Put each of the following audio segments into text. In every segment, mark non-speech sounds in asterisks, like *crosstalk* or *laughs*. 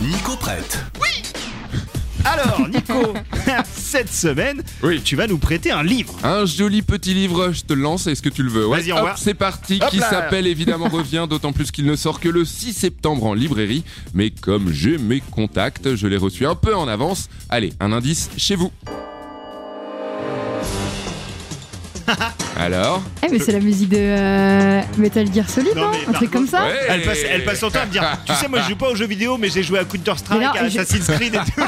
Nico prête. Alors, Nico, *laughs* cette semaine, Oui. tu vas nous prêter un livre. Un joli petit livre, je te le lance, est-ce que tu le veux Vas-y, on hop, va. C'est parti, Hop qui s'appelle évidemment *laughs* Revient, d'autant plus qu'il ne sort que le 6 septembre en librairie. Mais comme j'ai mes contacts, je l'ai reçu un peu en avance. Allez, un indice chez vous. *laughs* Alors Eh mais c'est la musique de euh, Metal Gear Solid, Non, non, Un truc comme ça Ouais. Elle passe, elle passe son temps à me dire Tu sais, moi je joue pas aux jeux vidéo, mais j'ai joué à Counter-Strike, à Assassin's Creed et tout.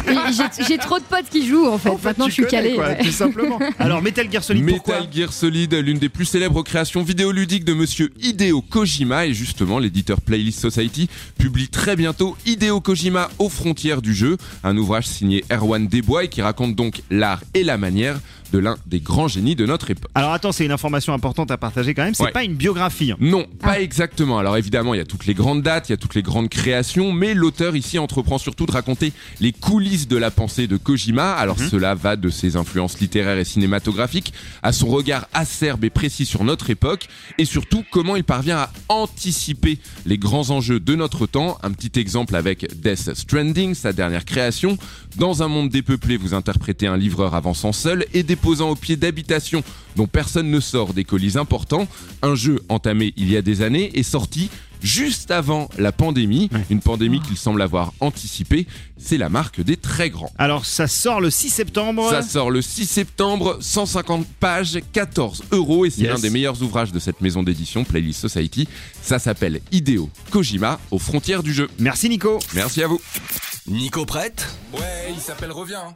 *laughs* J'ai trop de potes qui jouent en fait. En fait, Maintenant je suis calé. quoi, ouais. tout simplement. *laughs* Alors, Metal Gear Solid, pourquoi Metal Gear Solid, l'une des plus célèbres créations vidéoludiques de monsieur Hideo Kojima et justement l'éditeur Playlist Society publie très bientôt Hideo Kojima aux frontières du jeu, un ouvrage signé Erwan Desbois et qui raconte donc l'art et la manière de l'un des grands génies de notre époque. Alors, attends, c'est une information importante à partager quand même. C'est Ouais. pas une biographie. hein. Non, pas Ah. exactement. Alors évidemment, il y a toutes les grandes dates, il y a toutes les grandes créations, mais l'auteur ici entreprend surtout de raconter les coulisses de la pensée de Kojima. Alors cela va de ses influences littéraires et cinématographiques à son regard acerbe et précis sur notre époque, et surtout comment il parvient à anticiper les grands enjeux de notre temps. Un petit exemple avec Death Stranding, sa dernière création. Dans un monde dépeuplé, vous interprétez un livreur avançant seul et déposant au pied d'habitations dont personne ne sort des colis importants. Un jeu entamé il y a des années est sorti juste avant la pandémie, une pandémie qu'il semble avoir anticipée. C'est la marque des très grands. Alors, ça sort le 6 septembre. Ça sort le 6 septembre, 150 pages, 14 euros, et c'est Yes. l'un des meilleurs ouvrages de cette maison d'édition, Playlist Society. Ça s'appelle Hideo Kojima aux frontières du jeu. Merci, Nico. Merci à vous. Nico prête? Ouais, il s'appelle Revient.